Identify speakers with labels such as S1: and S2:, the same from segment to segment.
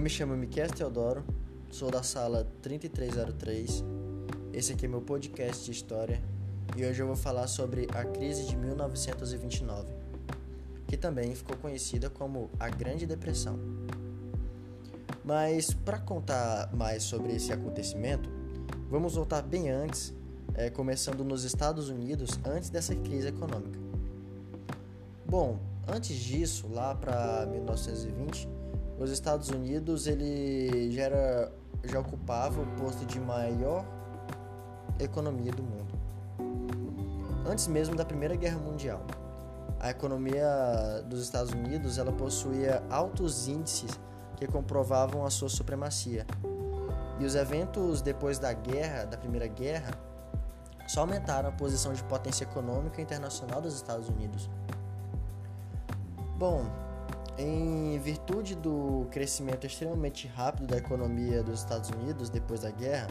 S1: Eu me chamo Miquel Teodoro, sou da sala 3303. Esse aqui é meu podcast de história e hoje eu vou falar sobre a crise de 1929, que também ficou conhecida como a Grande Depressão. Mas para contar mais sobre esse acontecimento, vamos voltar bem antes, é, começando nos Estados Unidos, antes dessa crise econômica. Bom, antes disso, lá para 1920, os Estados Unidos ele já, era, já ocupava o posto de maior economia do mundo. Antes mesmo da Primeira Guerra Mundial, a economia dos Estados Unidos ela possuía altos índices que comprovavam a sua supremacia. E os eventos depois da guerra, da Primeira Guerra, só aumentaram a posição de potência econômica internacional dos Estados Unidos. Bom, em virtude do crescimento extremamente rápido da economia dos Estados Unidos depois da guerra,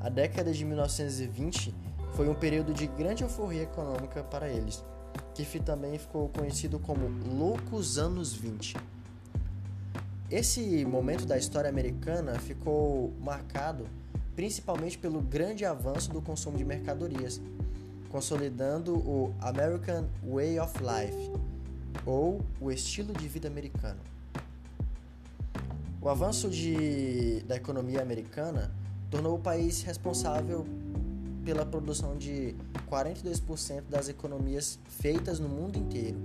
S1: a década de 1920 foi um período de grande euforia econômica para eles, que também ficou conhecido como Loucos Anos 20. Esse momento da história americana ficou marcado principalmente pelo grande avanço do consumo de mercadorias, consolidando o American Way of Life, ou o estilo de vida americano. O avanço de, da economia americana tornou o país responsável pela produção de 42% das economias feitas no mundo inteiro.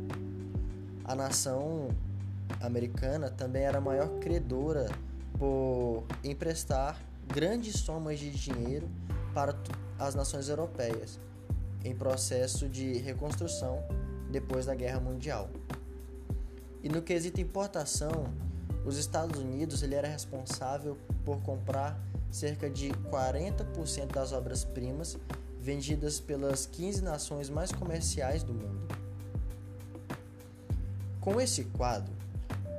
S1: A nação americana também era a maior credora por emprestar grandes somas de dinheiro para as nações europeias em processo de reconstrução depois da Guerra Mundial. E no quesito importação, os Estados Unidos ele era responsável por comprar cerca de 40% das obras-primas vendidas pelas 15 nações mais comerciais do mundo. Com esse quadro,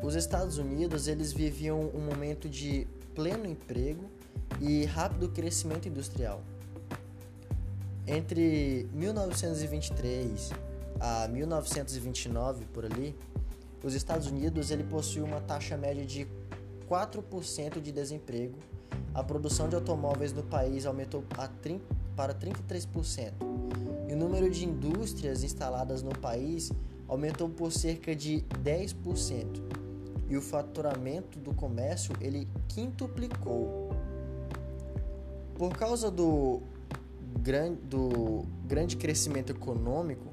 S1: os Estados Unidos eles viviam um momento de pleno emprego e rápido crescimento industrial. Entre 1923 a 1929 por ali, os Estados Unidos ele possui uma taxa média de 4% de desemprego. A produção de automóveis no país aumentou 30, para 33%. E o número de indústrias instaladas no país aumentou por cerca de 10%. E o faturamento do comércio ele quintuplicou. Por causa do, gran, do grande crescimento econômico,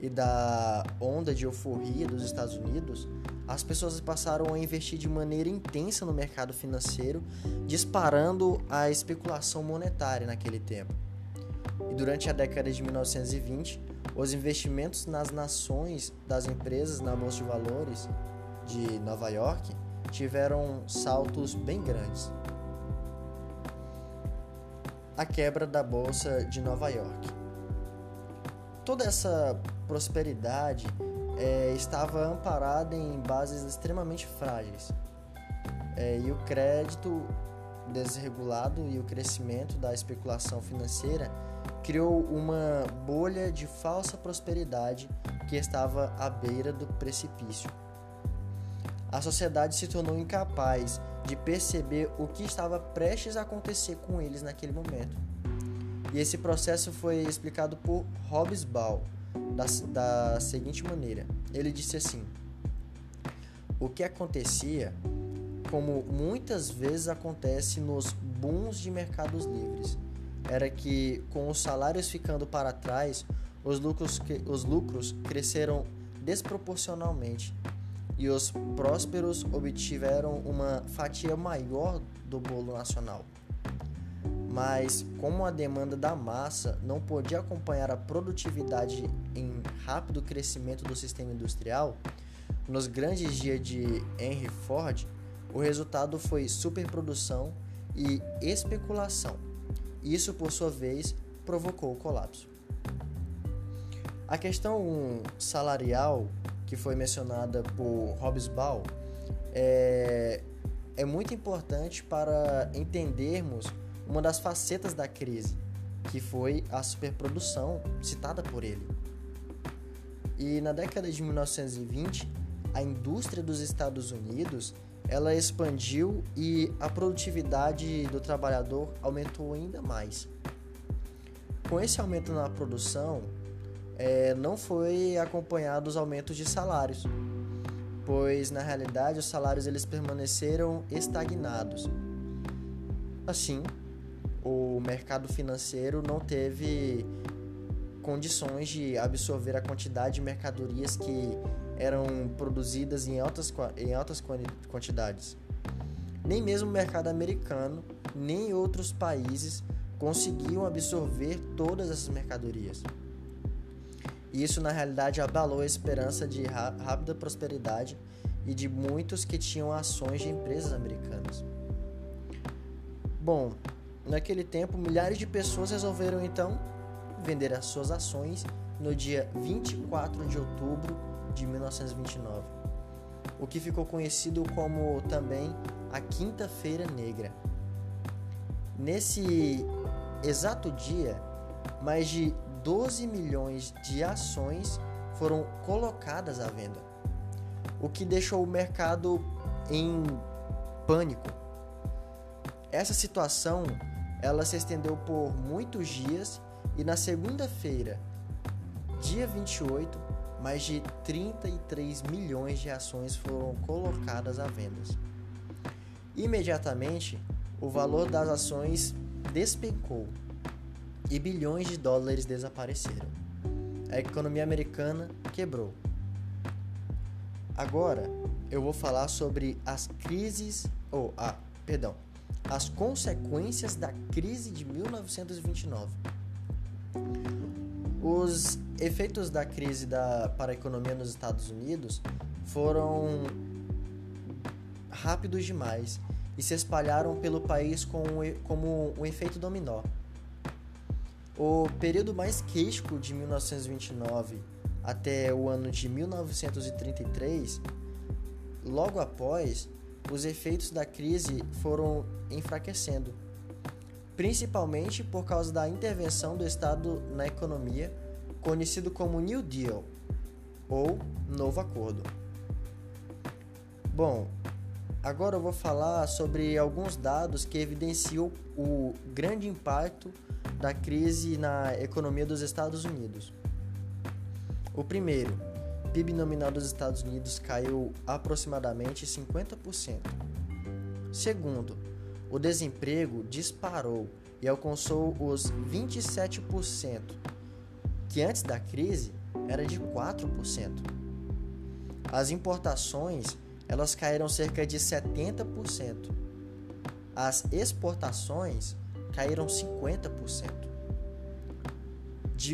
S1: e da onda de euforia dos Estados Unidos, as pessoas passaram a investir de maneira intensa no mercado financeiro, disparando a especulação monetária naquele tempo. E durante a década de 1920, os investimentos nas nações das empresas na bolsa de valores de Nova York tiveram saltos bem grandes. A quebra da bolsa de Nova York. Toda essa prosperidade é, estava amparada em bases extremamente frágeis. É, e o crédito desregulado e o crescimento da especulação financeira criou uma bolha de falsa prosperidade que estava à beira do precipício. A sociedade se tornou incapaz de perceber o que estava prestes a acontecer com eles naquele momento. E esse processo foi explicado por Hobsbawm da, da seguinte maneira: ele disse assim, o que acontecia, como muitas vezes acontece nos booms de mercados livres, era que com os salários ficando para trás, os lucros, os lucros cresceram desproporcionalmente e os prósperos obtiveram uma fatia maior do bolo nacional. Mas, como a demanda da massa não podia acompanhar a produtividade em rápido crescimento do sistema industrial, nos grandes dias de Henry Ford, o resultado foi superprodução e especulação. Isso, por sua vez, provocou o colapso. A questão salarial que foi mencionada por Hobsbawm é, é muito importante para entendermos uma das facetas da crise, que foi a superprodução citada por ele. E na década de 1920, a indústria dos Estados Unidos ela expandiu e a produtividade do trabalhador aumentou ainda mais. Com esse aumento na produção, é, não foi acompanhado os aumentos de salários, pois na realidade os salários eles permaneceram estagnados. Assim, o mercado financeiro não teve condições de absorver a quantidade de mercadorias que eram produzidas em altas, em altas quantidades. Nem mesmo o mercado americano, nem outros países conseguiam absorver todas essas mercadorias. Isso, na realidade, abalou a esperança de rápida prosperidade e de muitos que tinham ações de empresas americanas. Bom, naquele tempo, milhares de pessoas resolveram então vender as suas ações no dia 24 de outubro de 1929, o que ficou conhecido como também a Quinta-feira Negra. Nesse exato dia, mais de 12 milhões de ações foram colocadas à venda, o que deixou o mercado em pânico. Essa situação ela se estendeu por muitos dias e na segunda-feira, dia 28, mais de 33 milhões de ações foram colocadas à venda. Imediatamente, o valor das ações despencou e bilhões de dólares desapareceram. A economia americana quebrou. Agora eu vou falar sobre as crises ou a, ah, perdão, as consequências da crise de 1929. Os efeitos da crise da, para a economia nos Estados Unidos foram rápidos demais e se espalharam pelo país com, como um efeito dominó. O período mais crítico de 1929 até o ano de 1933, logo após, os efeitos da crise foram enfraquecendo, principalmente por causa da intervenção do Estado na economia, conhecido como New Deal ou Novo Acordo. Bom, agora eu vou falar sobre alguns dados que evidenciam o grande impacto da crise na economia dos Estados Unidos. O primeiro, PIB nominal dos Estados Unidos caiu aproximadamente 50%. Segundo, o desemprego disparou e alcançou os 27%, que antes da crise era de 4%. As importações, elas caíram cerca de 70%. As exportações caíram 50%.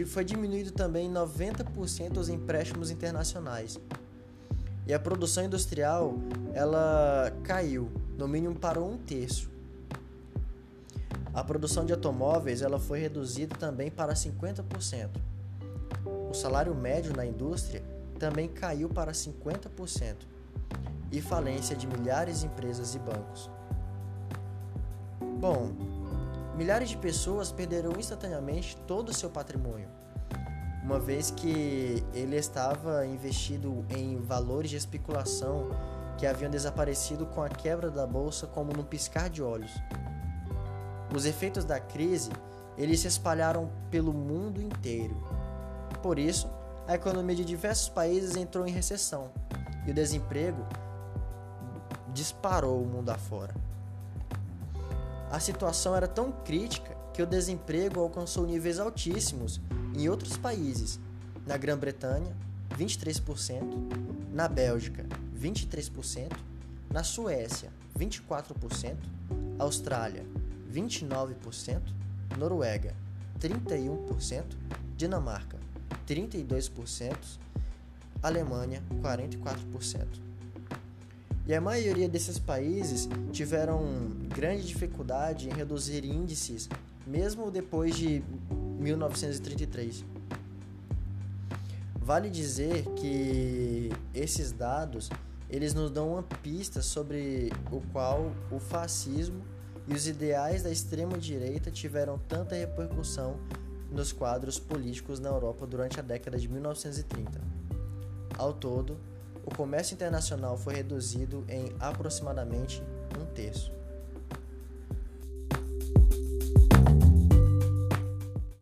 S1: Foi diminuído também 90% os empréstimos internacionais. E a produção industrial ela caiu, no mínimo para um terço. A produção de automóveis ela foi reduzida também para 50%. O salário médio na indústria também caiu para 50% e falência de milhares de empresas e bancos. Bom, milhares de pessoas perderam instantaneamente todo o seu patrimônio, uma vez que ele estava investido em valores de especulação que haviam desaparecido com a quebra da bolsa como num piscar de olhos. Os efeitos da crise eles se espalharam pelo mundo inteiro. Por isso, a economia de diversos países entrou em recessão e o desemprego disparou o mundo afora. A situação era tão crítica que o desemprego alcançou níveis altíssimos em outros países. Na Grã-Bretanha, 23%, na Bélgica, 23%, na Suécia, 24%, Austrália, 29%, Noruega, 31%, Dinamarca, 32%, Alemanha, 44%. E a maioria desses países tiveram grande dificuldade em reduzir índices, mesmo depois de 1933. Vale dizer que esses dados eles nos dão uma pista sobre o qual o fascismo e os ideais da extrema direita tiveram tanta repercussão nos quadros políticos na Europa durante a década de 1930. Ao todo, o comércio internacional foi reduzido em aproximadamente um terço.